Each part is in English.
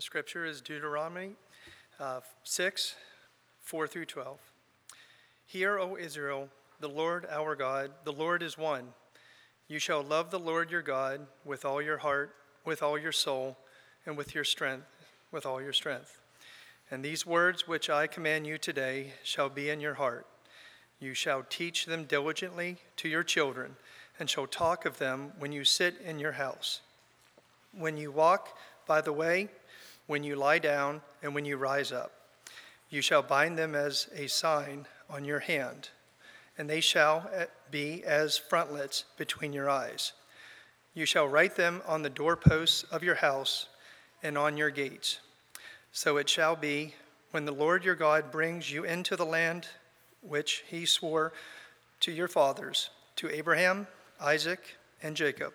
The scripture is Deuteronomy uh, 6 4 through 12. Hear, O Israel, the Lord our God, the Lord is one. You shall love the Lord your God with all your heart, with all your soul, and with your strength, with all your strength. And these words which I command you today shall be in your heart. You shall teach them diligently to your children, and shall talk of them when you sit in your house, when you walk by the way, when you lie down, and when you rise up. You shall bind them as a sign on your hand, and they shall eh, be as frontlets between your eyes. You shall write them on the doorposts of your house and on your gates. So it shall be when the Lord your God brings you into the land which he swore to your fathers, to Abraham, Isaac, and Jacob,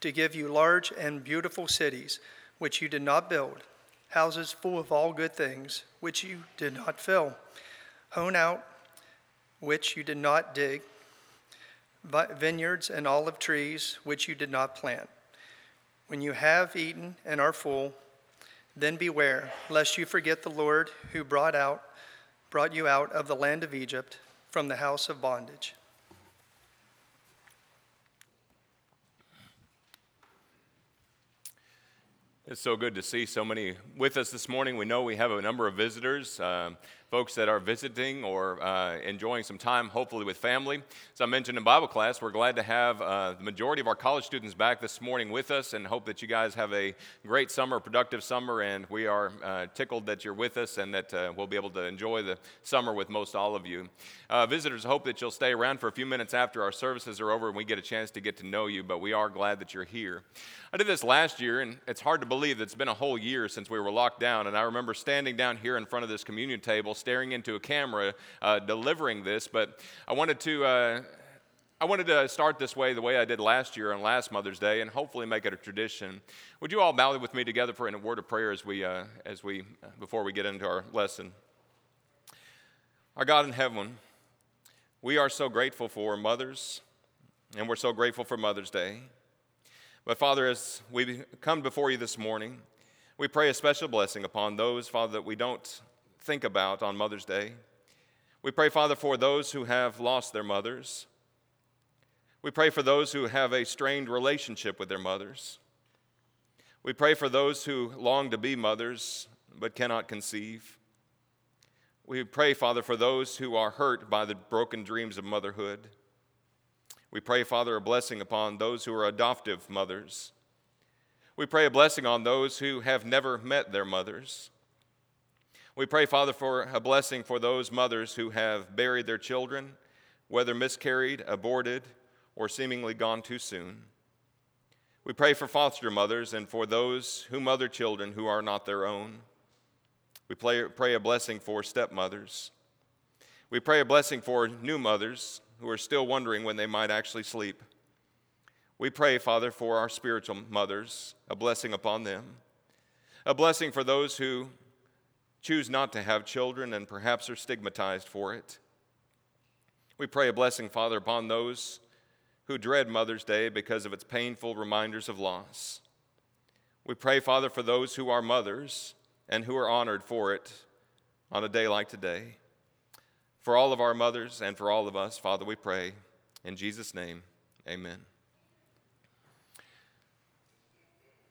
to give you large and beautiful cities, which you did not build, houses full of all good things, which you did not fill, hone out, which you did not dig, vineyards and olive trees, which you did not plant. When you have eaten and are full, then beware, lest you forget the Lord who brought out brought you out of the land of Egypt from the house of bondage. It's so good to see so many with us this morning. We know we have a number of visitors. Um, folks that are visiting or uh, enjoying some time, hopefully with family. As I mentioned in Bible class, we're glad to have uh, the majority of our college students back this morning with us and hope that you guys have a great summer, productive summer. And we are uh, tickled that you're with us and that uh, we'll be able to enjoy the summer with most all of you. Uh, visitors, hope that you'll stay around for a few minutes after our services are over and we get a chance to get to know you, but we are glad that you're here. I did this last year, and it's hard to believe that it's been a whole year since we were locked down. And I remember standing down here in front of this communion table, staring into a camera, uh, delivering this. But I wanted to. Uh, I wanted to start this way, the way I did last year on last Mother's Day, and hopefully make it a tradition. Would you all bow with me together for a word of prayer as we, uh, as we, before we get into our lesson? Our God in heaven, we are so grateful for mothers, and we're so grateful for Mother's Day. But Father, as we come before you this morning, we pray a special blessing upon those, Father, that we don't think about on Mother's Day. We pray, Father, for those who have lost their mothers. We pray for those who have a strained relationship with their mothers. We pray for those who long to be mothers but cannot conceive. We pray, Father, for those who are hurt by the broken dreams of motherhood. We pray, Father, a blessing upon those who are adoptive mothers. We pray a blessing on those who have never met their mothers. We pray, Father, for a blessing for those mothers who have buried their children, whether miscarried, aborted, or seemingly gone too soon. We pray for foster mothers and for those who mother children who are not their own. We pray, a blessing for stepmothers. We pray a blessing for new mothers who are still wondering when they might actually sleep. We pray, Father, for our spiritual mothers, a blessing upon them, a blessing for those who choose not to have children and perhaps are stigmatized for it. We pray a blessing, Father, upon those who dread Mother's Day because of its painful reminders of loss. We pray, Father, for those who are mothers and who are honored for it on a day like today. For all of our mothers and for all of us, Father, we pray. In Jesus' name, amen.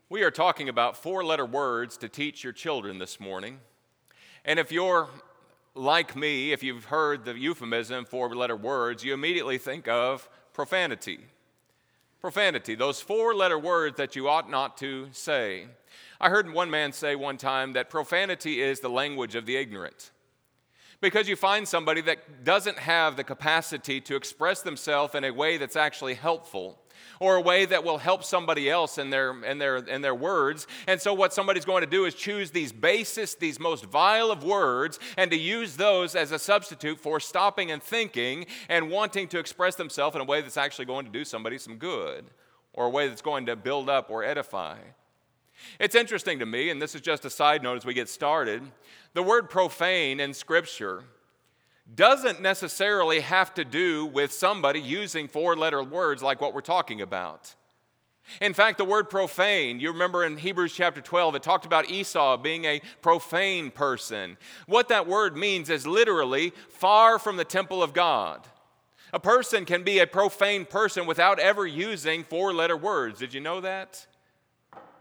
We are talking about four letter words to teach your children this morning. And if you're like me, if you've heard the euphemism four letter words, you immediately think of profanity. Profanity, those four letter words that you ought not to say. I heard one man say one time that profanity is the language of the ignorant because you find somebody that doesn't have the capacity to express themselves in a way that's actually helpful or a way that will help somebody else in their, in, their, in their words. And so, what somebody's going to do is choose these basest, these most vile of words, and to use those as a substitute for stopping and thinking and wanting to express themselves in a way that's actually going to do somebody some good or a way that's going to build up or edify. It's interesting to me, and this is just a side note as we get started. The word profane in Scripture doesn't necessarily have to do with somebody using four letter words like what we're talking about. In fact, the word profane, you remember in Hebrews chapter 12, it talked about Esau being a profane person. What that word means is literally far from the temple of God. A person can be a profane person without ever using four letter words. Did you know that?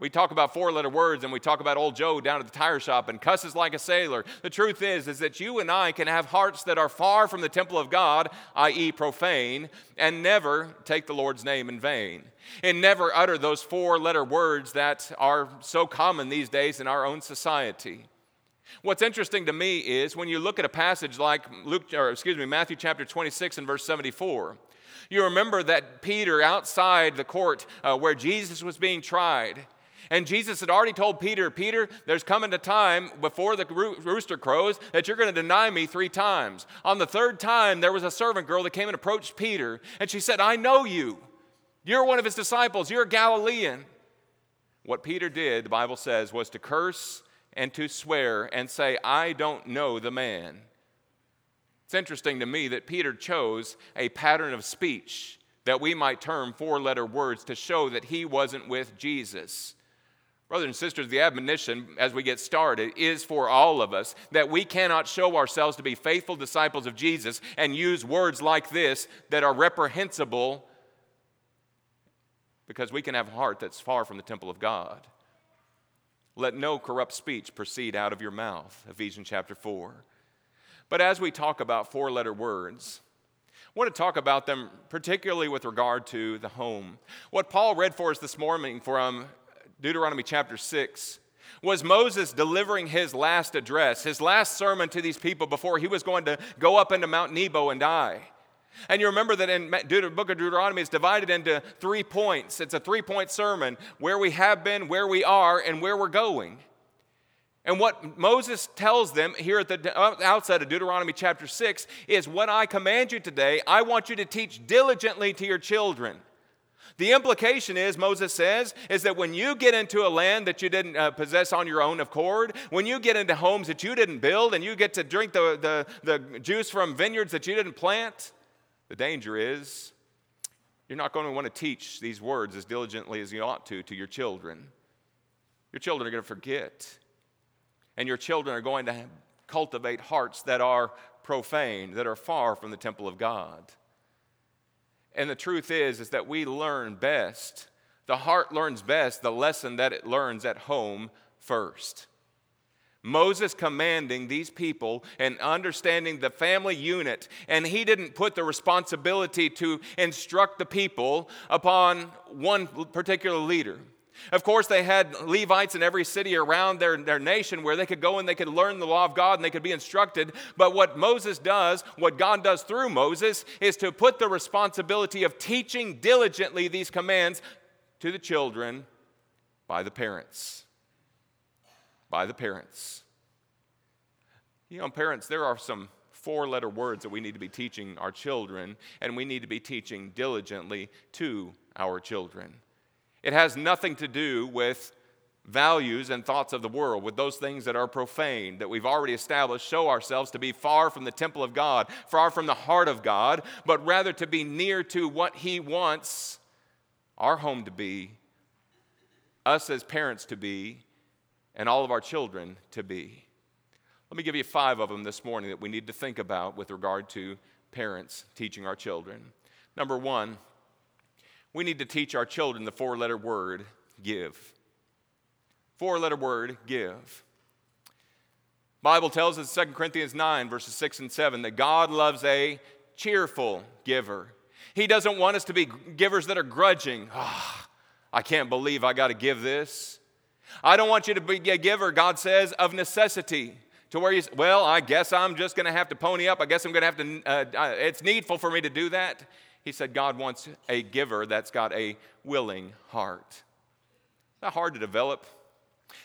We talk about four letter words and we talk about old Joe down at the tire shop and cusses like a sailor. The truth is is that you and I can have hearts that are far from the temple of God, i.e. profane, and never take the Lord's name in vain. And never utter those four letter words that are so common these days in our own society. What's interesting to me is when you look at a passage like Luke or excuse me Matthew chapter 26 and verse 74 you remember that Peter outside the court uh, where Jesus was being tried and Jesus had already told Peter, Peter, there's coming a time before the rooster crows that you're going to deny me three times. On the third time, there was a servant girl that came and approached Peter, and she said, I know you. You're one of his disciples. You're a Galilean. What Peter did, the Bible says, was to curse and to swear and say, I don't know the man. It's interesting to me that Peter chose a pattern of speech that we might term four letter words to show that he wasn't with Jesus. Brothers and sisters, the admonition as we get started is for all of us that we cannot show ourselves to be faithful disciples of Jesus and use words like this that are reprehensible because we can have a heart that's far from the temple of God. Let no corrupt speech proceed out of your mouth, Ephesians chapter 4. But as we talk about four letter words, I want to talk about them particularly with regard to the home. What Paul read for us this morning from Deuteronomy chapter 6, was Moses delivering his last address, his last sermon to these people before he was going to go up into Mount Nebo and die. And you remember that in the book of Deuteronomy is divided into three points. It's a three point sermon where we have been, where we are, and where we're going. And what Moses tells them here at the outset of Deuteronomy chapter 6 is what I command you today, I want you to teach diligently to your children. The implication is, Moses says, is that when you get into a land that you didn't uh, possess on your own accord, when you get into homes that you didn't build and you get to drink the, the, the juice from vineyards that you didn't plant, the danger is you're not going to want to teach these words as diligently as you ought to to your children. Your children are going to forget. And your children are going to cultivate hearts that are profane, that are far from the temple of God. And the truth is is that we learn best. The heart learns best the lesson that it learns at home first. Moses commanding these people and understanding the family unit, and he didn't put the responsibility to instruct the people upon one particular leader. Of course, they had Levites in every city around their, their nation where they could go and they could learn the law of God and they could be instructed. But what Moses does, what God does through Moses, is to put the responsibility of teaching diligently these commands to the children by the parents. By the parents. You know, parents, there are some four letter words that we need to be teaching our children, and we need to be teaching diligently to our children. It has nothing to do with values and thoughts of the world, with those things that are profane, that we've already established, show ourselves to be far from the temple of God, far from the heart of God, but rather to be near to what He wants our home to be, us as parents to be, and all of our children to be. Let me give you five of them this morning that we need to think about with regard to parents teaching our children. Number one, we need to teach our children the four letter word give. Four letter word give. Bible tells us 2 Corinthians 9 verses 6 and 7 that God loves a cheerful giver. He doesn't want us to be givers that are grudging. Oh, I can't believe I got to give this. I don't want you to be a giver, God says, of necessity. To where you, well, I guess I'm just going to have to pony up. I guess I'm going to have to, uh, uh, it's needful for me to do that. He said God wants a giver that's got a willing heart. Not hard to develop.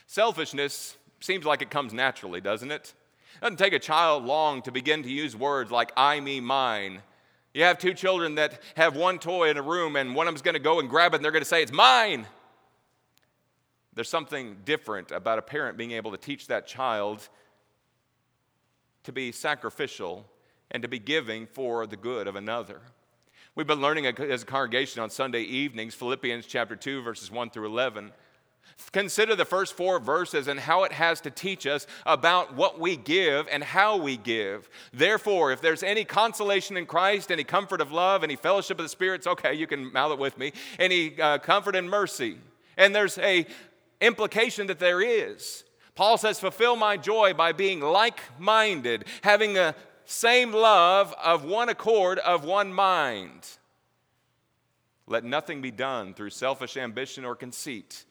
Selfishness seems like it comes naturally, doesn't it? It doesn't take a child long to begin to use words like I, me, mine. You have two children that have one toy in a room, and one of them's going to go and grab it, and they're going to say, It's mine. There's something different about a parent being able to teach that child to be sacrificial and to be giving for the good of another. We've been learning as a congregation on Sunday evenings, Philippians chapter 2, verses 1 through 11. Consider the first four verses and how it has to teach us about what we give and how we give. Therefore, if there's any consolation in Christ, any comfort of love, any fellowship of the spirits, okay, you can mouth it with me, any uh, comfort and mercy. And there's a implication that there is. Paul says, fulfill my joy by being like minded, having a same love of one accord, of one mind. Let nothing be done through selfish ambition or conceit,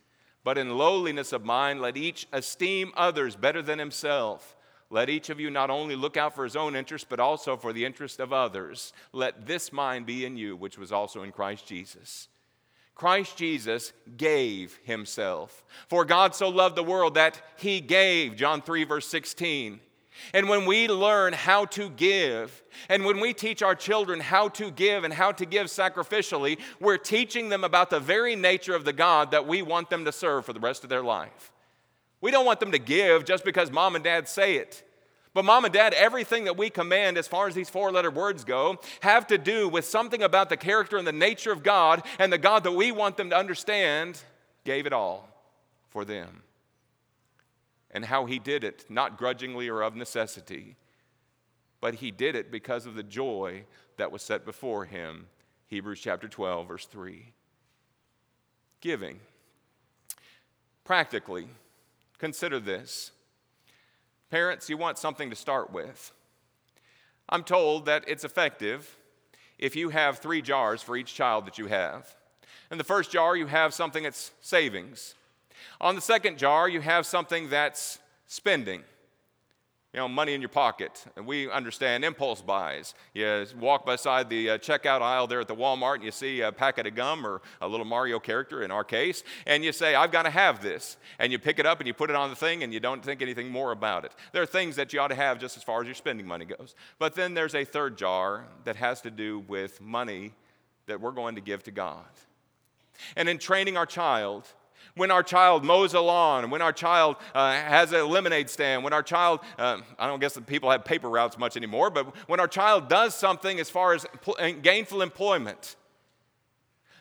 but in lowliness of mind, let each esteem others better than himself. Let each of you not only look out for his own interest, but also for the interest of others. Let this mind be in you, which was also in Christ Jesus. Christ Jesus gave himself. For God so loved the world that he gave, John 3, verse 16. And when we learn how to give, and when we teach our children how to give and how to give sacrificially, we're teaching them about the very nature of the God that we want them to serve for the rest of their life. We don't want them to give just because mom and dad say it. But, mom and dad, everything that we command as far as these four letter words go have to do with something about the character and the nature of God, and the God that we want them to understand gave it all for them and how he did it, not grudgingly or of necessity, but he did it because of the joy that was set before him. Hebrews chapter 12, verse 3. Giving. Practically, consider this. Parents, you want something to start with. I'm told that it's effective if you have three jars for each child that you have. In the first jar, you have something that's savings. On the second jar, you have something that's spending. You know, money in your pocket. And we understand impulse buys. You walk beside the uh, checkout aisle there at the Walmart and you see a packet of gum or a little Mario character in our case, and you say, I've got to have this. And you pick it up and you put it on the thing and you don't think anything more about it. There are things that you ought to have just as far as your spending money goes. But then there's a third jar that has to do with money that we're going to give to God. And in training our child, when our child mows a lawn, when our child uh, has a lemonade stand, when our child, uh, I don't guess that people have paper routes much anymore, but when our child does something as far as uh, gainful employment,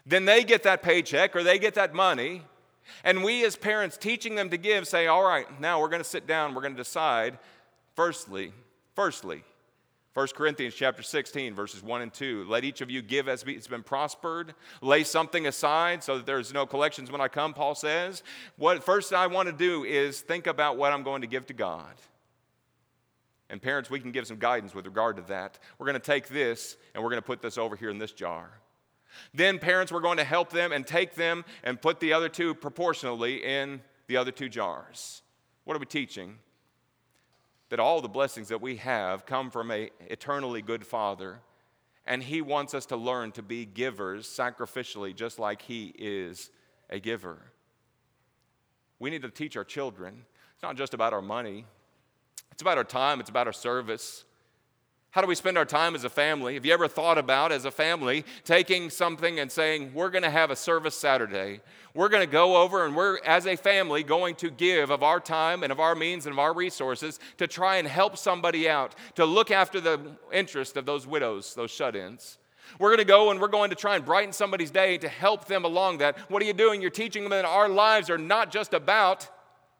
then they get that paycheck or they get that money. And we as parents teaching them to give say, all right, now we're going to sit down, we're going to decide, firstly, firstly, 1 Corinthians chapter 16, verses 1 and 2. Let each of you give as it's been prospered. Lay something aside so that there's no collections when I come, Paul says. What first I want to do is think about what I'm going to give to God. And parents, we can give some guidance with regard to that. We're going to take this and we're going to put this over here in this jar. Then, parents, we're going to help them and take them and put the other two proportionally in the other two jars. What are we teaching? That all the blessings that we have come from a eternally good Father, and He wants us to learn to be givers sacrificially, just like He is a giver. We need to teach our children. It's not just about our money, it's about our time, it's about our service. How do we spend our time as a family? Have you ever thought about, as a family, taking something and saying, We're going to have a service Saturday? We're going to go over and we're, as a family, going to give of our time and of our means and of our resources to try and help somebody out, to look after the interest of those widows, those shut ins. We're going to go and we're going to try and brighten somebody's day to help them along that. What are you doing? You're teaching them that our lives are not just about,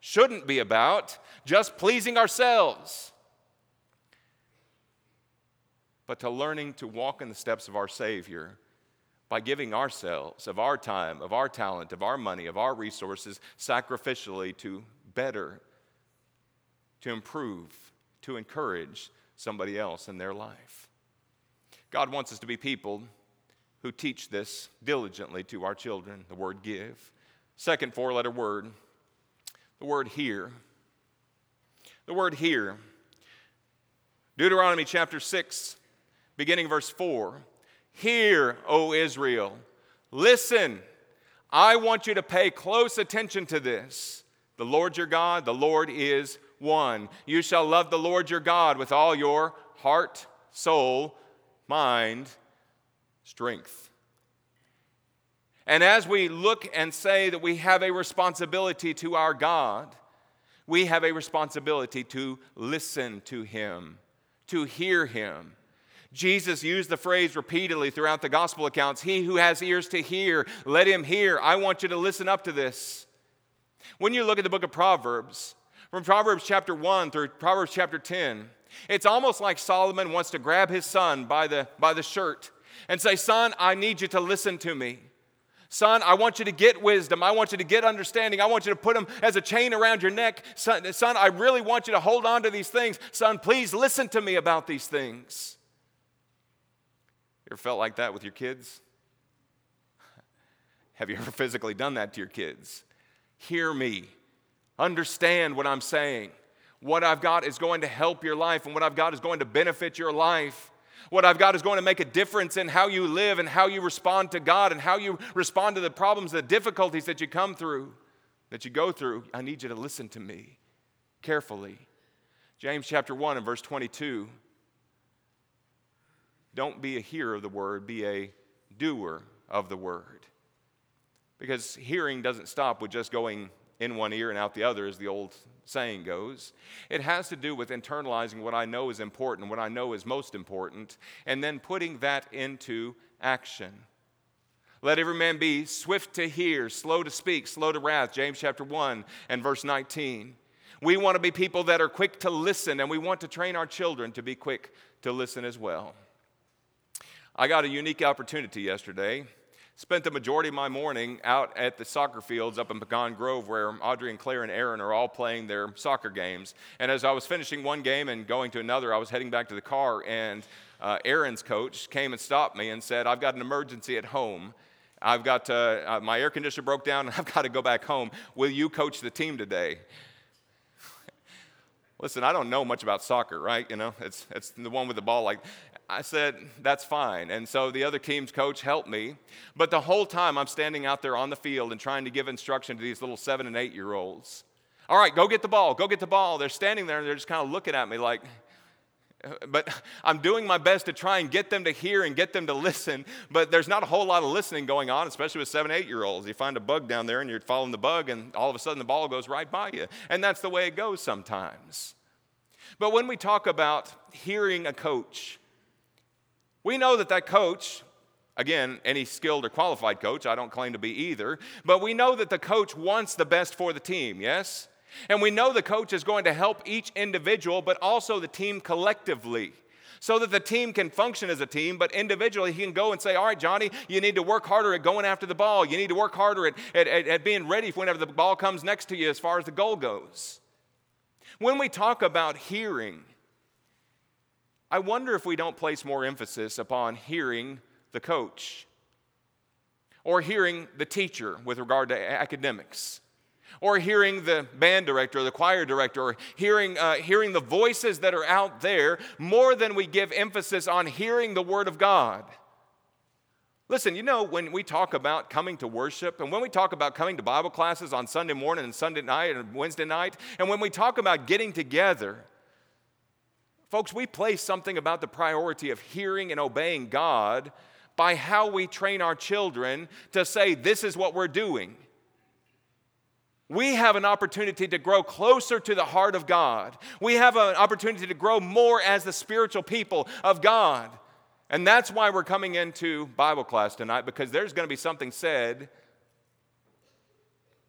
shouldn't be about, just pleasing ourselves but to learning to walk in the steps of our Savior by giving ourselves, of our time, of our talent, of our money, of our resources sacrificially to better, to improve, to encourage somebody else in their life. God wants us to be people who teach this diligently to our children the word give. Second four letter word, the word hear. The word hear. Deuteronomy chapter 6, beginning verse 4. Hear, O Israel, listen. I want you to pay close attention to this. The Lord your God, the Lord is one. You shall love the Lord your God with all your heart, soul, mind, strength. And as we look and say that we have a responsibility to our God, we have a responsibility to listen to Him, to hear Him Jesus used the phrase repeatedly throughout the gospel accounts He who has ears to hear, let him hear. I want you to listen up to this. When you look at the book of Proverbs, from Proverbs chapter 1 through Proverbs chapter 10, it's almost like Solomon wants to grab his son by the, by the shirt and say, Son, I need you to listen to me. Son, I want you to get wisdom. I want you to get understanding. I want you to put them as a chain around your neck. Son, son, I really want you to hold on to these things. Son, please listen to me about these things. Ever felt like that with your kids? Have you ever physically done that to your kids? Hear me. Understand what I'm saying. What I've got is going to help your life, and what I've got is going to benefit your life. What I've got is going to make a difference in how you live and how you respond to God and how you respond to the problems, the difficulties that you come through, that you go through. I need you to listen to me carefully. James chapter 1 and verse 22. Don't be a hearer of the word, be a doer of the word. Because hearing doesn't stop with just going in one ear and out the other, as the old saying goes. It has to do with internalizing what I know is important, what I know is most important, and then putting that into action. Let every man be swift to hear, slow to speak, slow to wrath, James chapter 1 and verse 19. We want to be people that are quick to listen, and we want to train our children to be quick to listen as well. I got a unique opportunity yesterday Spent the majority of my morning out at the soccer fields up in Pecan Grove where Audrey and Claire and Aaron are all playing their soccer games. And as I was finishing one game and going to another, I was heading back to the car, and uh, Aaron's coach came and stopped me and said, I've got an emergency at home. I've got uh, uh, my air conditioner broke down and I've got to go back home. Will you coach the team today? Listen, I don't know much about soccer, right? You know, it's, it's the one with the ball like I said, that's fine. And so the other team's coach helped me. But the whole time I'm standing out there on the field and trying to give instruction to these little seven and eight year olds. All right, go get the ball, go get the ball. They're standing there and they're just kind of looking at me like, but I'm doing my best to try and get them to hear and get them to listen. But there's not a whole lot of listening going on, especially with seven, eight year olds. You find a bug down there and you're following the bug, and all of a sudden the ball goes right by you. And that's the way it goes sometimes. But when we talk about hearing a coach, we know that that coach, again, any skilled or qualified coach, I don't claim to be either, but we know that the coach wants the best for the team, yes? And we know the coach is going to help each individual, but also the team collectively. So that the team can function as a team, but individually he can go and say, All right, Johnny, you need to work harder at going after the ball. You need to work harder at, at, at being ready whenever the ball comes next to you as far as the goal goes. When we talk about hearing, I wonder if we don't place more emphasis upon hearing the coach or hearing the teacher with regard to academics or hearing the band director or the choir director or hearing, uh, hearing the voices that are out there more than we give emphasis on hearing the word of god. Listen you know when we talk about coming to worship and when we talk about coming to bible classes on sunday morning and sunday night and wednesday night and when we talk about getting together Folks, we place something about the priority of hearing and obeying God by how we train our children to say, This is what we're doing. We have an opportunity to grow closer to the heart of God. We have an opportunity to grow more as the spiritual people of God. And that's why we're coming into Bible class tonight because there's going to be something said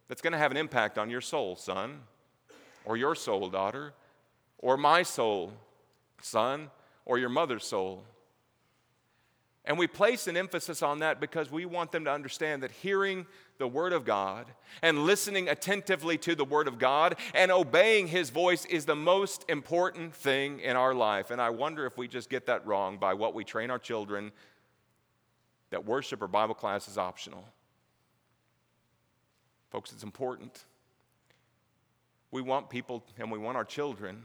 that's going to have an impact on your soul, son, or your soul, daughter, or my soul, son, or your mother's soul. And we place an emphasis on that because we want them to understand that hearing the Word of God and listening attentively to the Word of God and obeying His voice is the most important thing in our life. And I wonder if we just get that wrong by what we train our children that worship or Bible class is optional. Folks, it's important. We want people and we want our children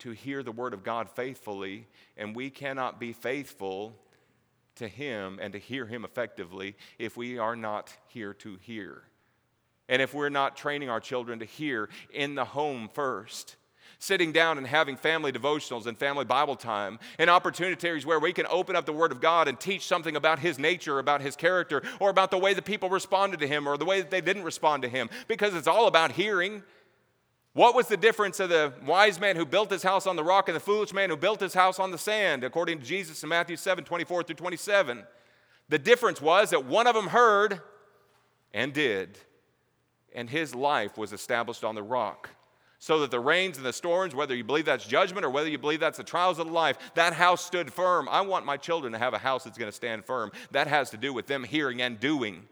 to hear the word of God faithfully, and we cannot be faithful to Him and to hear Him effectively if we are not here to hear. And if we're not training our children to hear in the home first, sitting down and having family devotionals and family Bible time and opportunities where we can open up the Word of God and teach something about His nature, about His character, or about the way that people responded to Him or the way that they didn't respond to Him, because it's all about hearing. What was the difference of the wise man who built his house on the rock and the foolish man who built his house on the sand, according to Jesus in Matthew 7 24 through 27? The difference was that one of them heard and did, and his life was established on the rock. So that the rains and the storms, whether you believe that's judgment or whether you believe that's the trials of life, that house stood firm. I want my children to have a house that's going to stand firm. That has to do with them hearing and doing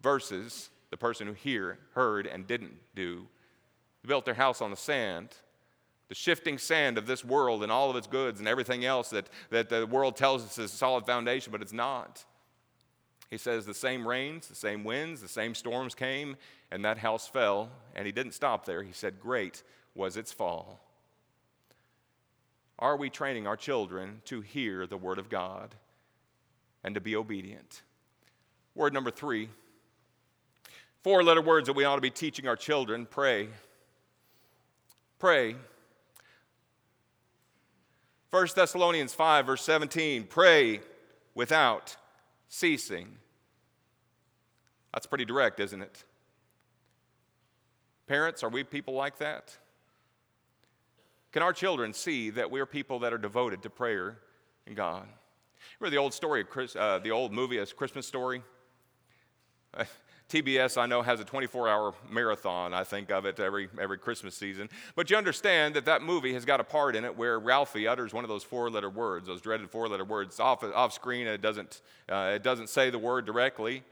versus the person who hear, heard and didn't do. They built their house on the sand the shifting sand of this world and all of its goods and everything else that, that the world tells us is a solid foundation, but it's not. He says the same rains, the same winds, the same storms came, and that house fell. And he didn't stop there. He said, Great was its fall. Are we training our children to hear the word of God and to be obedient? Word number three four letter words that we ought to be teaching our children pray. Pray. 1 Thessalonians 5, verse 17 pray without ceasing. That's pretty direct, isn't it? Parents, are we people like that? Can our children see that we're people that are devoted to prayer and God? Remember the old story of Chris, uh, the old movie, A Christmas Story? TBS, I know, has a 24 hour marathon, I think of it every, every Christmas season. But you understand that that movie has got a part in it where Ralphie utters one of those four letter words, those dreaded four letter words. Off, off screen, and it doesn't, uh, it doesn't say the word directly.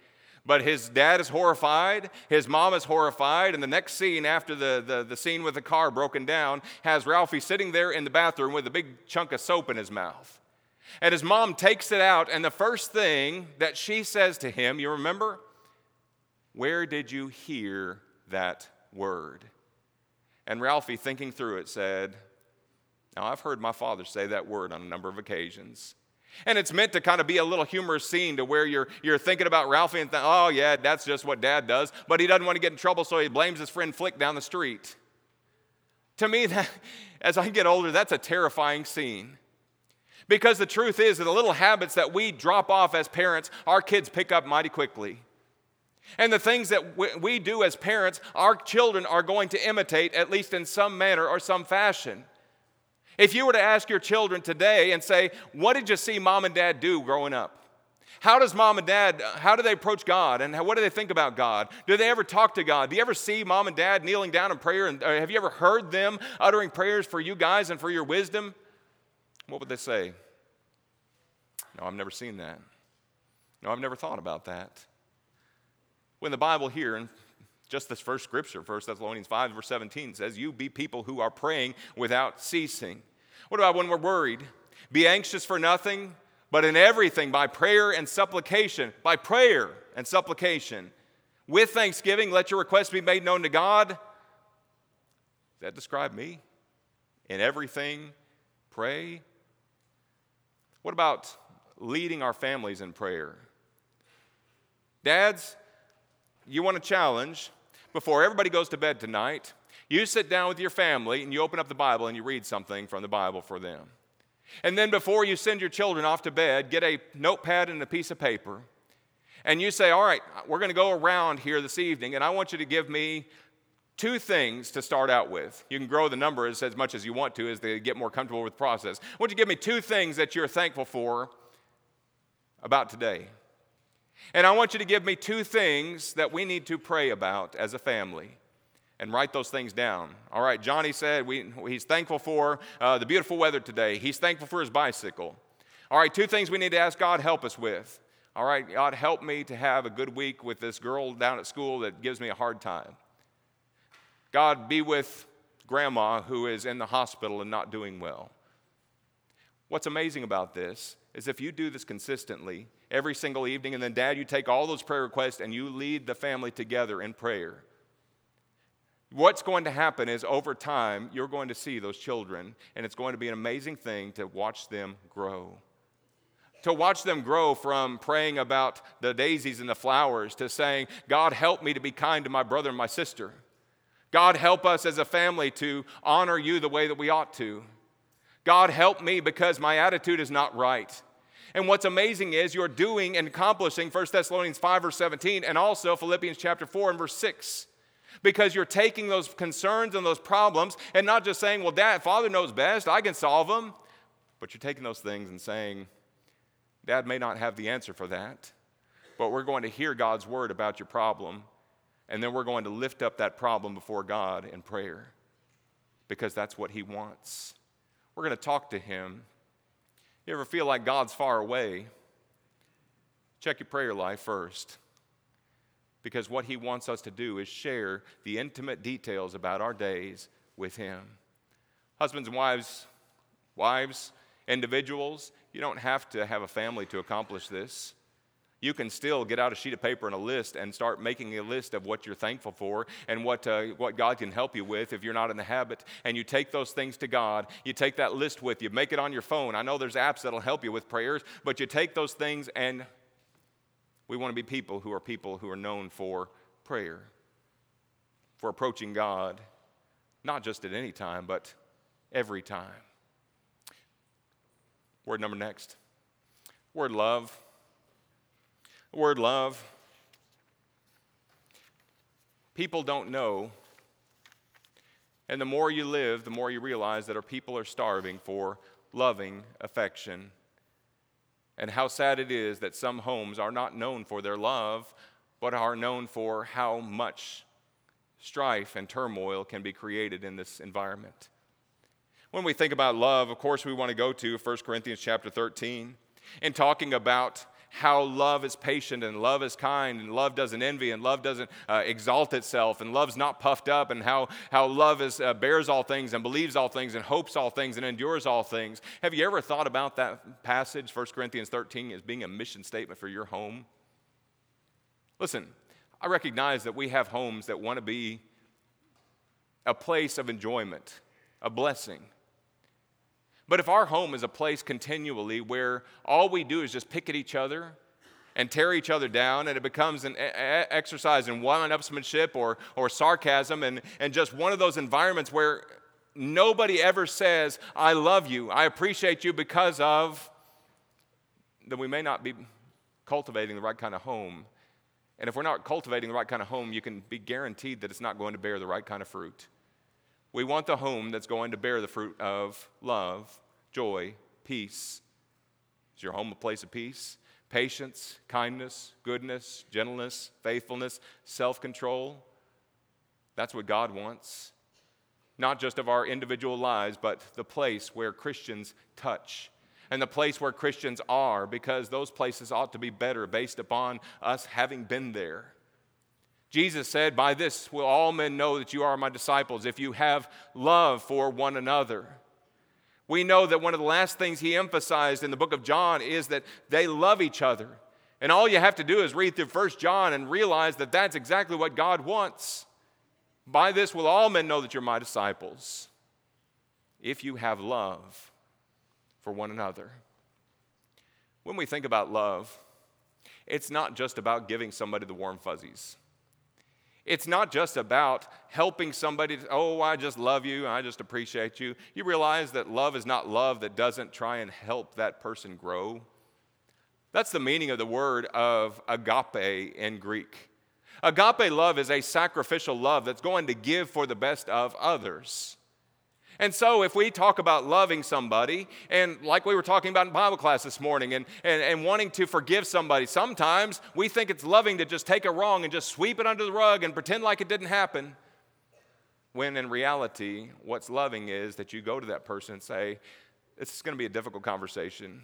But his dad is horrified, his mom is horrified, and the next scene after the, the, the scene with the car broken down has Ralphie sitting there in the bathroom with a big chunk of soap in his mouth. And his mom takes it out, and the first thing that she says to him, you remember? Where did you hear that word? And Ralphie, thinking through it, said, Now I've heard my father say that word on a number of occasions. And it's meant to kind of be a little humorous scene to where you're, you're thinking about Ralphie and think, oh, yeah, that's just what dad does. But he doesn't want to get in trouble, so he blames his friend Flick down the street. To me, that, as I get older, that's a terrifying scene. Because the truth is that the little habits that we drop off as parents, our kids pick up mighty quickly. And the things that we do as parents, our children are going to imitate, at least in some manner or some fashion. If you were to ask your children today and say, What did you see mom and dad do growing up? How does mom and dad, how do they approach God? And what do they think about God? Do they ever talk to God? Do you ever see mom and dad kneeling down in prayer? And uh, have you ever heard them uttering prayers for you guys and for your wisdom? What would they say? No, I've never seen that. No, I've never thought about that. When the Bible here, in just this first scripture, 1 Thessalonians 5, verse 17, says, You be people who are praying without ceasing. What about when we're worried? Be anxious for nothing, but in everything by prayer and supplication. By prayer and supplication. With thanksgiving, let your requests be made known to God. Does that describe me? In everything, pray. What about leading our families in prayer? Dads, you want a challenge before everybody goes to bed tonight. You sit down with your family and you open up the Bible and you read something from the Bible for them. And then before you send your children off to bed, get a notepad and a piece of paper. And you say, All right, we're going to go around here this evening, and I want you to give me two things to start out with. You can grow the numbers as much as you want to as they get more comfortable with the process. I want you to give me two things that you're thankful for about today. And I want you to give me two things that we need to pray about as a family and write those things down. All right, Johnny said we, he's thankful for uh, the beautiful weather today. He's thankful for his bicycle. All right, two things we need to ask God help us with. All right, God, help me to have a good week with this girl down at school that gives me a hard time. God, be with grandma who is in the hospital and not doing well. What's amazing about this is if you do this consistently every single evening, and then, Dad, you take all those prayer requests and you lead the family together in prayer. What's going to happen is over time, you're going to see those children, and it's going to be an amazing thing to watch them grow. To watch them grow from praying about the daisies and the flowers to saying, God, help me to be kind to my brother and my sister. God, help us as a family to honor you the way that we ought to. God, help me because my attitude is not right. And what's amazing is you're doing and accomplishing 1 Thessalonians 5, verse 17, and also Philippians chapter 4 and verse 6. Because you're taking those concerns and those problems and not just saying, well, dad, father knows best, I can solve them. But you're taking those things and saying, dad may not have the answer for that, but we're going to hear God's word about your problem, and then we're going to lift up that problem before God in prayer because that's what he wants. We're going to talk to him. You ever feel like God's far away? Check your prayer life first because what he wants us to do is share the intimate details about our days with him. Husbands and wives, wives, individuals, you don't have to have a family to accomplish this. You can still get out a sheet of paper and a list and start making a list of what you're thankful for and what, uh, what God can help you with if you're not in the habit. And you take those things to God. You take that list with you, make it on your phone. I know there's apps that'll help you with prayers, but you take those things and we want to be people who are people who are known for prayer, for approaching God, not just at any time, but every time. Word number next. Word love. Word love. People don't know. And the more you live, the more you realize that our people are starving for loving affection and how sad it is that some homes are not known for their love, but are known for how much strife and turmoil can be created in this environment. When we think about love, of course, we want to go to 1 Corinthians chapter 13 and talking about how love is patient and love is kind and love doesn't envy and love doesn't uh, exalt itself and love's not puffed up and how, how love is, uh, bears all things and believes all things and hopes all things and endures all things. Have you ever thought about that passage, 1 Corinthians 13, as being a mission statement for your home? Listen, I recognize that we have homes that want to be a place of enjoyment, a blessing. But if our home is a place continually where all we do is just pick at each other and tear each other down, and it becomes an exercise in one upsmanship or, or sarcasm, and, and just one of those environments where nobody ever says, I love you, I appreciate you because of, then we may not be cultivating the right kind of home. And if we're not cultivating the right kind of home, you can be guaranteed that it's not going to bear the right kind of fruit. We want the home that's going to bear the fruit of love, joy, peace. Is your home a place of peace? Patience, kindness, goodness, gentleness, faithfulness, self control. That's what God wants. Not just of our individual lives, but the place where Christians touch and the place where Christians are, because those places ought to be better based upon us having been there. Jesus said, By this will all men know that you are my disciples, if you have love for one another. We know that one of the last things he emphasized in the book of John is that they love each other. And all you have to do is read through 1 John and realize that that's exactly what God wants. By this will all men know that you're my disciples, if you have love for one another. When we think about love, it's not just about giving somebody the warm fuzzies. It's not just about helping somebody, oh, I just love you, I just appreciate you. You realize that love is not love that doesn't try and help that person grow. That's the meaning of the word of agape in Greek. Agape love is a sacrificial love that's going to give for the best of others. And so, if we talk about loving somebody, and like we were talking about in Bible class this morning, and, and, and wanting to forgive somebody, sometimes we think it's loving to just take a wrong and just sweep it under the rug and pretend like it didn't happen. When in reality, what's loving is that you go to that person and say, This is going to be a difficult conversation,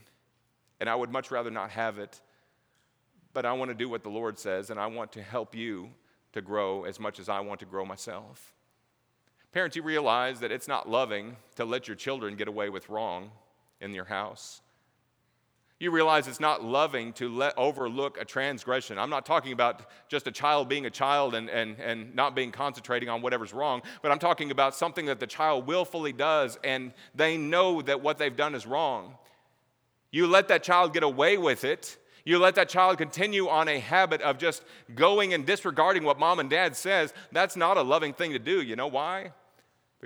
and I would much rather not have it, but I want to do what the Lord says, and I want to help you to grow as much as I want to grow myself. Parents, you realize that it's not loving to let your children get away with wrong in your house. You realize it's not loving to let overlook a transgression. I'm not talking about just a child being a child and, and, and not being concentrating on whatever's wrong, but I'm talking about something that the child willfully does and they know that what they've done is wrong. You let that child get away with it. You let that child continue on a habit of just going and disregarding what mom and dad says. That's not a loving thing to do. You know why?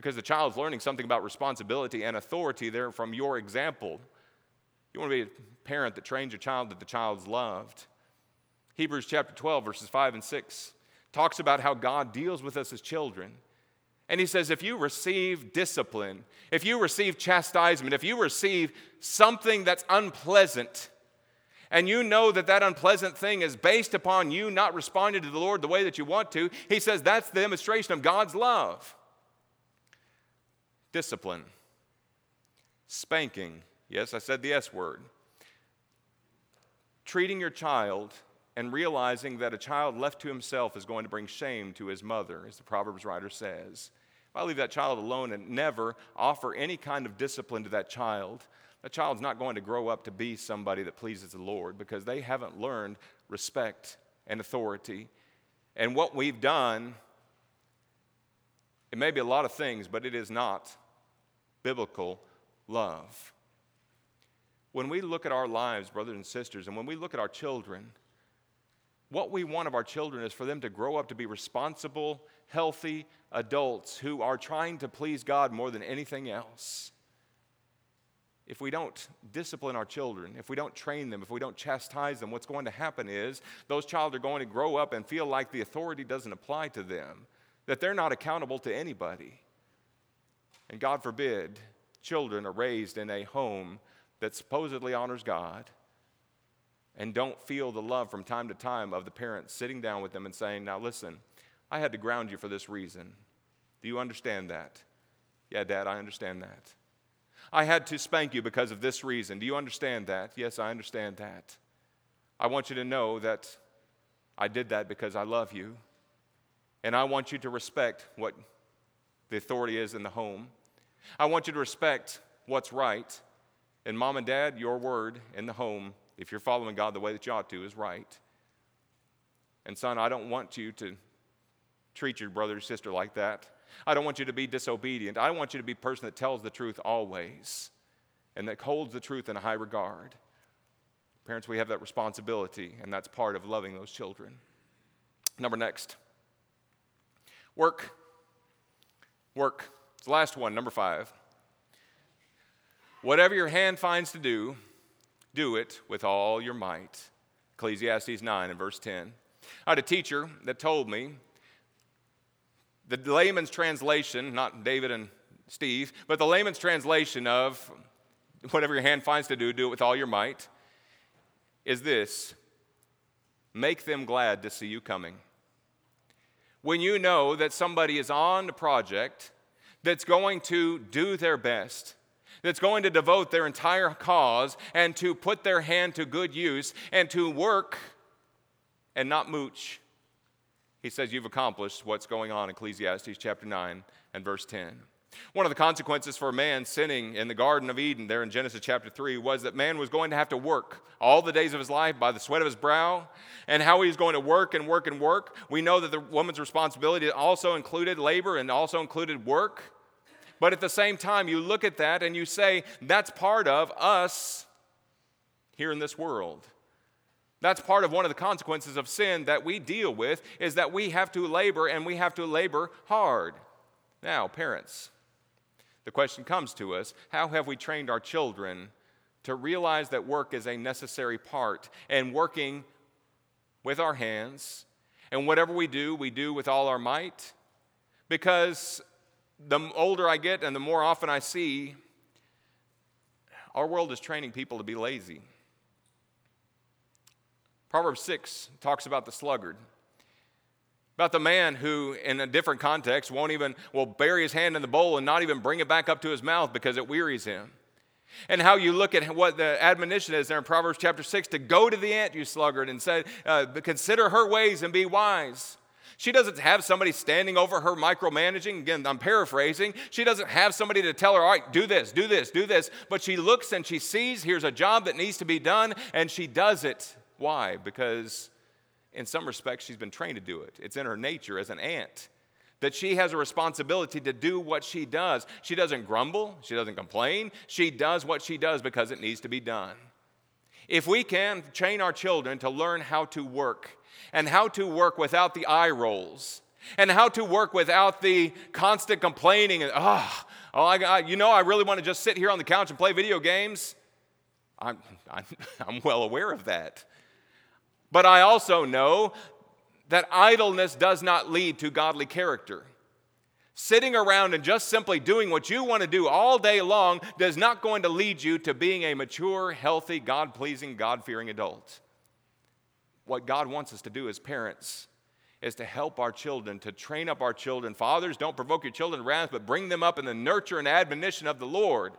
Because the child's learning something about responsibility and authority there from your example. You want to be a parent that trains your child that the child's loved. Hebrews chapter 12, verses 5 and 6 talks about how God deals with us as children. And he says, if you receive discipline, if you receive chastisement, if you receive something that's unpleasant, and you know that that unpleasant thing is based upon you not responding to the Lord the way that you want to, he says that's the demonstration of God's love. Discipline, spanking. Yes, I said the S word. Treating your child and realizing that a child left to himself is going to bring shame to his mother, as the Proverbs writer says. If I leave that child alone and never offer any kind of discipline to that child, that child's not going to grow up to be somebody that pleases the Lord because they haven't learned respect and authority. And what we've done, it may be a lot of things, but it is not biblical love. When we look at our lives, brothers and sisters, and when we look at our children, what we want of our children is for them to grow up to be responsible, healthy adults who are trying to please God more than anything else. If we don't discipline our children, if we don't train them, if we don't chastise them, what's going to happen is those children are going to grow up and feel like the authority doesn't apply to them, that they're not accountable to anybody. And God forbid, children are raised in a home that supposedly honors God and don't feel the love from time to time of the parents sitting down with them and saying, Now listen, I had to ground you for this reason. Do you understand that? Yeah, Dad, I understand that. I had to spank you because of this reason. Do you understand that? Yes, I understand that. I want you to know that I did that because I love you. And I want you to respect what the authority is in the home. I want you to respect what's right. And mom and dad, your word in the home, if you're following God the way that you ought to, is right. And son, I don't want you to treat your brother or sister like that. I don't want you to be disobedient. I want you to be a person that tells the truth always and that holds the truth in a high regard. Parents, we have that responsibility, and that's part of loving those children. Number next work. Work. The last one, number five. Whatever your hand finds to do, do it with all your might. Ecclesiastes 9 and verse 10. I had a teacher that told me the layman's translation, not David and Steve, but the layman's translation of whatever your hand finds to do, do it with all your might, is this make them glad to see you coming. When you know that somebody is on the project that's going to do their best, that's going to devote their entire cause and to put their hand to good use and to work and not mooch, he says, You've accomplished what's going on Ecclesiastes chapter 9 and verse 10. One of the consequences for man sinning in the Garden of Eden, there in Genesis chapter 3, was that man was going to have to work all the days of his life by the sweat of his brow, and how he was going to work and work and work. We know that the woman's responsibility also included labor and also included work. But at the same time, you look at that and you say, that's part of us here in this world. That's part of one of the consequences of sin that we deal with is that we have to labor and we have to labor hard. Now, parents, the question comes to us how have we trained our children to realize that work is a necessary part and working with our hands and whatever we do, we do with all our might? Because the older I get and the more often I see, our world is training people to be lazy. Proverbs 6 talks about the sluggard. About the man who, in a different context, won't even, will bury his hand in the bowl and not even bring it back up to his mouth because it wearies him. And how you look at what the admonition is there in Proverbs chapter 6 to go to the ant, you sluggard, and say, uh, consider her ways and be wise. She doesn't have somebody standing over her micromanaging. Again, I'm paraphrasing. She doesn't have somebody to tell her, all right, do this, do this, do this. But she looks and she sees here's a job that needs to be done, and she does it. Why? Because in some respects, she's been trained to do it. It's in her nature as an ant that she has a responsibility to do what she does. She doesn't grumble, she doesn't complain. She does what she does because it needs to be done. If we can train our children to learn how to work and how to work without the eye rolls and how to work without the constant complaining and, ah, oh, oh I, you know, I really want to just sit here on the couch and play video games. I'm, I'm, I'm well aware of that. But I also know that idleness does not lead to godly character. Sitting around and just simply doing what you want to do all day long does not going to lead you to being a mature, healthy, God pleasing, God fearing adult. What God wants us to do as parents is to help our children, to train up our children. Fathers, don't provoke your children to wrath, but bring them up in the nurture and admonition of the Lord.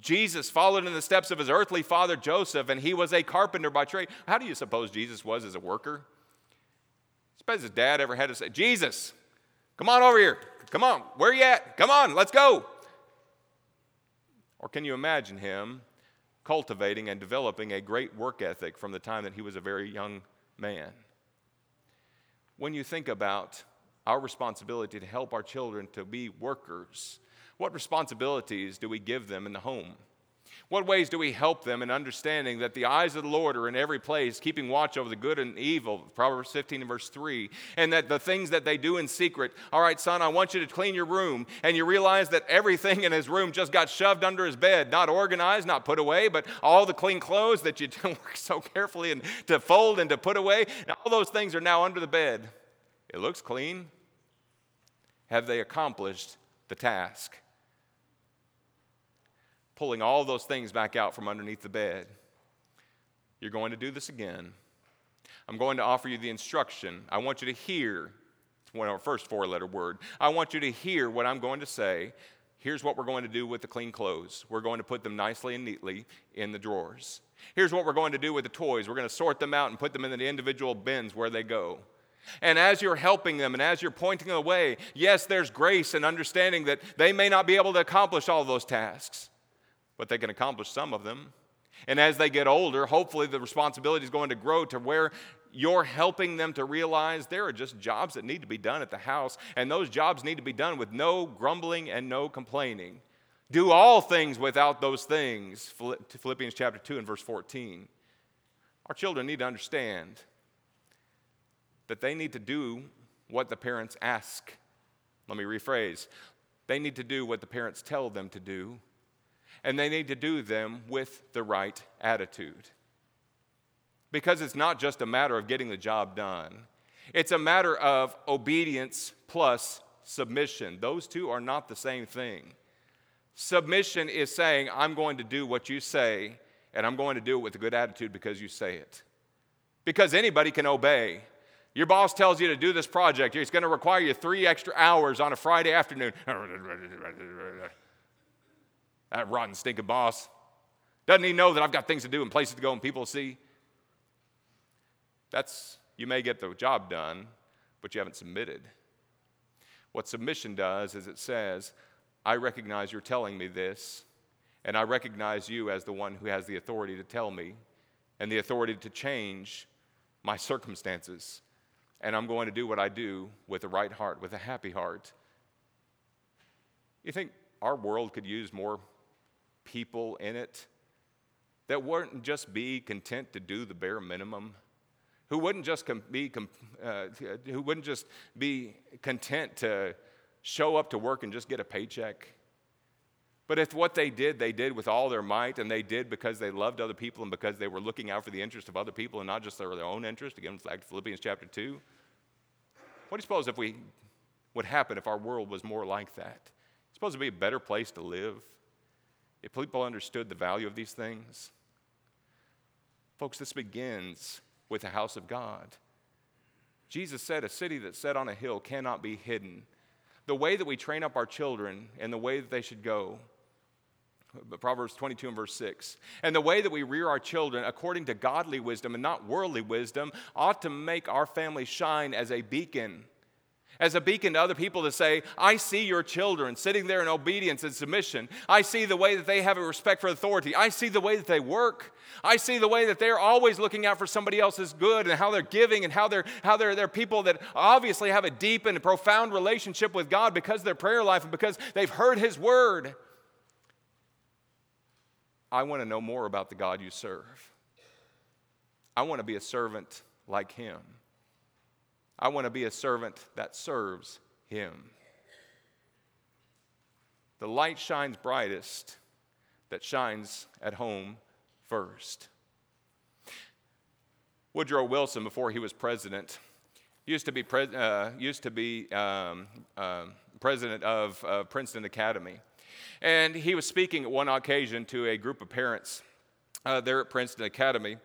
Jesus followed in the steps of his earthly father Joseph, and he was a carpenter by trade. How do you suppose Jesus was as a worker? I Suppose his dad ever had to say, Jesus, come on over here. Come on, where are you at? Come on, let's go. Or can you imagine him cultivating and developing a great work ethic from the time that he was a very young man? When you think about our responsibility to help our children to be workers, what responsibilities do we give them in the home? What ways do we help them in understanding that the eyes of the Lord are in every place, keeping watch over the good and evil, Proverbs 15 and verse 3, and that the things that they do in secret, all right, son, I want you to clean your room, and you realize that everything in his room just got shoved under his bed, not organized, not put away, but all the clean clothes that you work so carefully and to fold and to put away, all those things are now under the bed. It looks clean. Have they accomplished the task? Pulling all those things back out from underneath the bed. You're going to do this again. I'm going to offer you the instruction. I want you to hear. It's one of our first four letter word. I want you to hear what I'm going to say. Here's what we're going to do with the clean clothes. We're going to put them nicely and neatly in the drawers. Here's what we're going to do with the toys. We're going to sort them out and put them in the individual bins where they go. And as you're helping them and as you're pointing the way, yes, there's grace and understanding that they may not be able to accomplish all those tasks but they can accomplish some of them. And as they get older, hopefully the responsibility is going to grow to where you're helping them to realize there are just jobs that need to be done at the house, and those jobs need to be done with no grumbling and no complaining. Do all things without those things. Philippians chapter 2 and verse 14. Our children need to understand that they need to do what the parents ask. Let me rephrase. They need to do what the parents tell them to do and they need to do them with the right attitude. Because it's not just a matter of getting the job done, it's a matter of obedience plus submission. Those two are not the same thing. Submission is saying, I'm going to do what you say, and I'm going to do it with a good attitude because you say it. Because anybody can obey. Your boss tells you to do this project, it's going to require you three extra hours on a Friday afternoon. That rotten, stinking boss. Doesn't he know that I've got things to do and places to go and people to see? That's, you may get the job done, but you haven't submitted. What submission does is it says, I recognize you're telling me this, and I recognize you as the one who has the authority to tell me and the authority to change my circumstances. And I'm going to do what I do with a right heart, with a happy heart. You think our world could use more people in it that wouldn't just be content to do the bare minimum, who wouldn't just be uh, who wouldn't just be content to show up to work and just get a paycheck. But if what they did, they did with all their might, and they did because they loved other people and because they were looking out for the interest of other people and not just their, their own interest, again, like Philippians chapter 2. What do you suppose if we would happen if our world was more like that? Suppose it'd be a better place to live if people understood the value of these things. Folks, this begins with the house of God. Jesus said, A city that's set on a hill cannot be hidden. The way that we train up our children and the way that they should go, Proverbs 22 and verse 6. And the way that we rear our children according to godly wisdom and not worldly wisdom ought to make our family shine as a beacon as a beacon to other people to say, I see your children sitting there in obedience and submission. I see the way that they have a respect for authority. I see the way that they work. I see the way that they're always looking out for somebody else's good and how they're giving and how they're, how they're, they're people that obviously have a deep and profound relationship with God because of their prayer life and because they've heard His word. I want to know more about the God you serve. I want to be a servant like Him. I want to be a servant that serves him. The light shines brightest that shines at home first. Woodrow Wilson, before he was president, used to be, pre- uh, used to be um, uh, president of uh, Princeton Academy. And he was speaking at one occasion to a group of parents uh, there at Princeton Academy.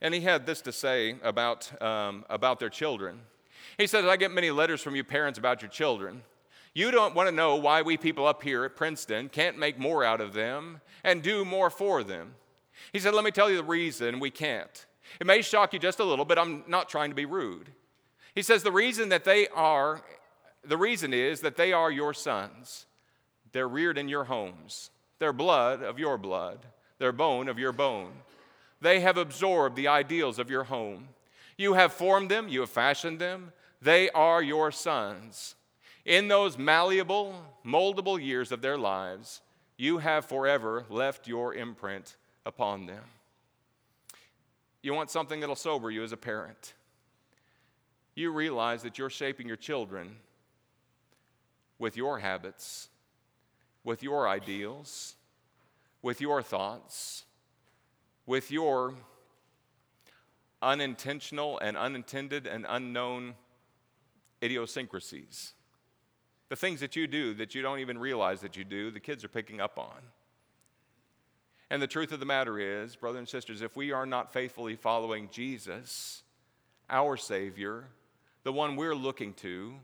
And he had this to say about, um, about their children. He says, I get many letters from you parents about your children. You don't want to know why we people up here at Princeton can't make more out of them and do more for them. He said, Let me tell you the reason we can't. It may shock you just a little, but I'm not trying to be rude. He says, The reason that they are, the reason is that they are your sons. They're reared in your homes, they're blood of your blood, they're bone of your bone. They have absorbed the ideals of your home. You have formed them, you have fashioned them. They are your sons. In those malleable, moldable years of their lives, you have forever left your imprint upon them. You want something that'll sober you as a parent. You realize that you're shaping your children with your habits, with your ideals, with your thoughts, with your unintentional and unintended and unknown idiosyncrasies. The things that you do that you don't even realize that you do, the kids are picking up on. And the truth of the matter is, brothers and sisters, if we are not faithfully following Jesus, our Savior, the one we're looking to,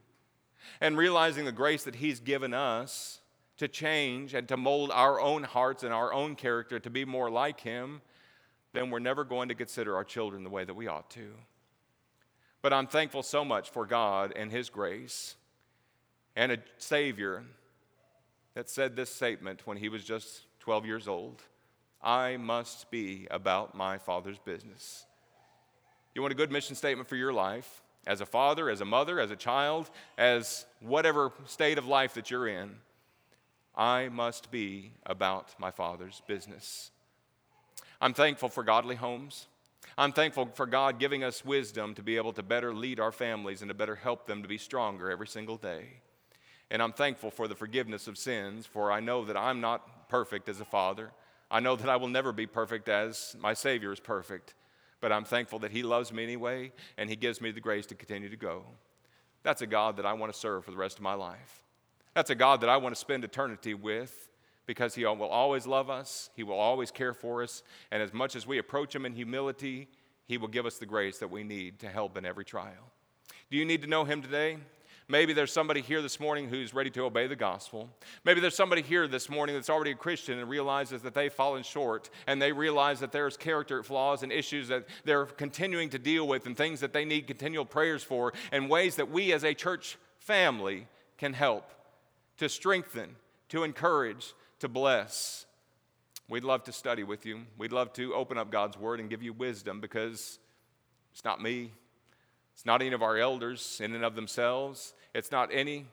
and realizing the grace that He's given us to change and to mold our own hearts and our own character to be more like Him, then we're never going to consider our children the way that we ought to. But I'm thankful so much for God and His grace and a Savior that said this statement when he was just 12 years old I must be about my Father's business. You want a good mission statement for your life? As a father, as a mother, as a child, as whatever state of life that you're in, I must be about my Father's business. I'm thankful for godly homes. I'm thankful for God giving us wisdom to be able to better lead our families and to better help them to be stronger every single day. And I'm thankful for the forgiveness of sins, for I know that I'm not perfect as a father. I know that I will never be perfect as my Savior is perfect, but I'm thankful that He loves me anyway, and He gives me the grace to continue to go. That's a God that I want to serve for the rest of my life. That's a God that I want to spend eternity with because He will always love us, He will always care for us, and as much as we approach Him in humility, He will give us the grace that we need to help in every trial. Do you need to know Him today? Maybe there's somebody here this morning who's ready to obey the gospel. Maybe there's somebody here this morning that's already a Christian and realizes that they've fallen short and they realize that there's character flaws and issues that they're continuing to deal with and things that they need continual prayers for and ways that we as a church family can help to strengthen, to encourage, to bless. We'd love to study with you. We'd love to open up God's word and give you wisdom because it's not me, it's not any of our elders in and of themselves. It's not any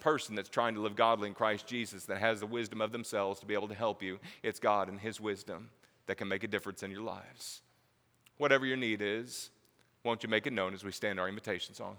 person that's trying to live godly in Christ Jesus that has the wisdom of themselves to be able to help you. It's God and His wisdom that can make a difference in your lives. Whatever your need is, won't you make it known as we stand our invitation song?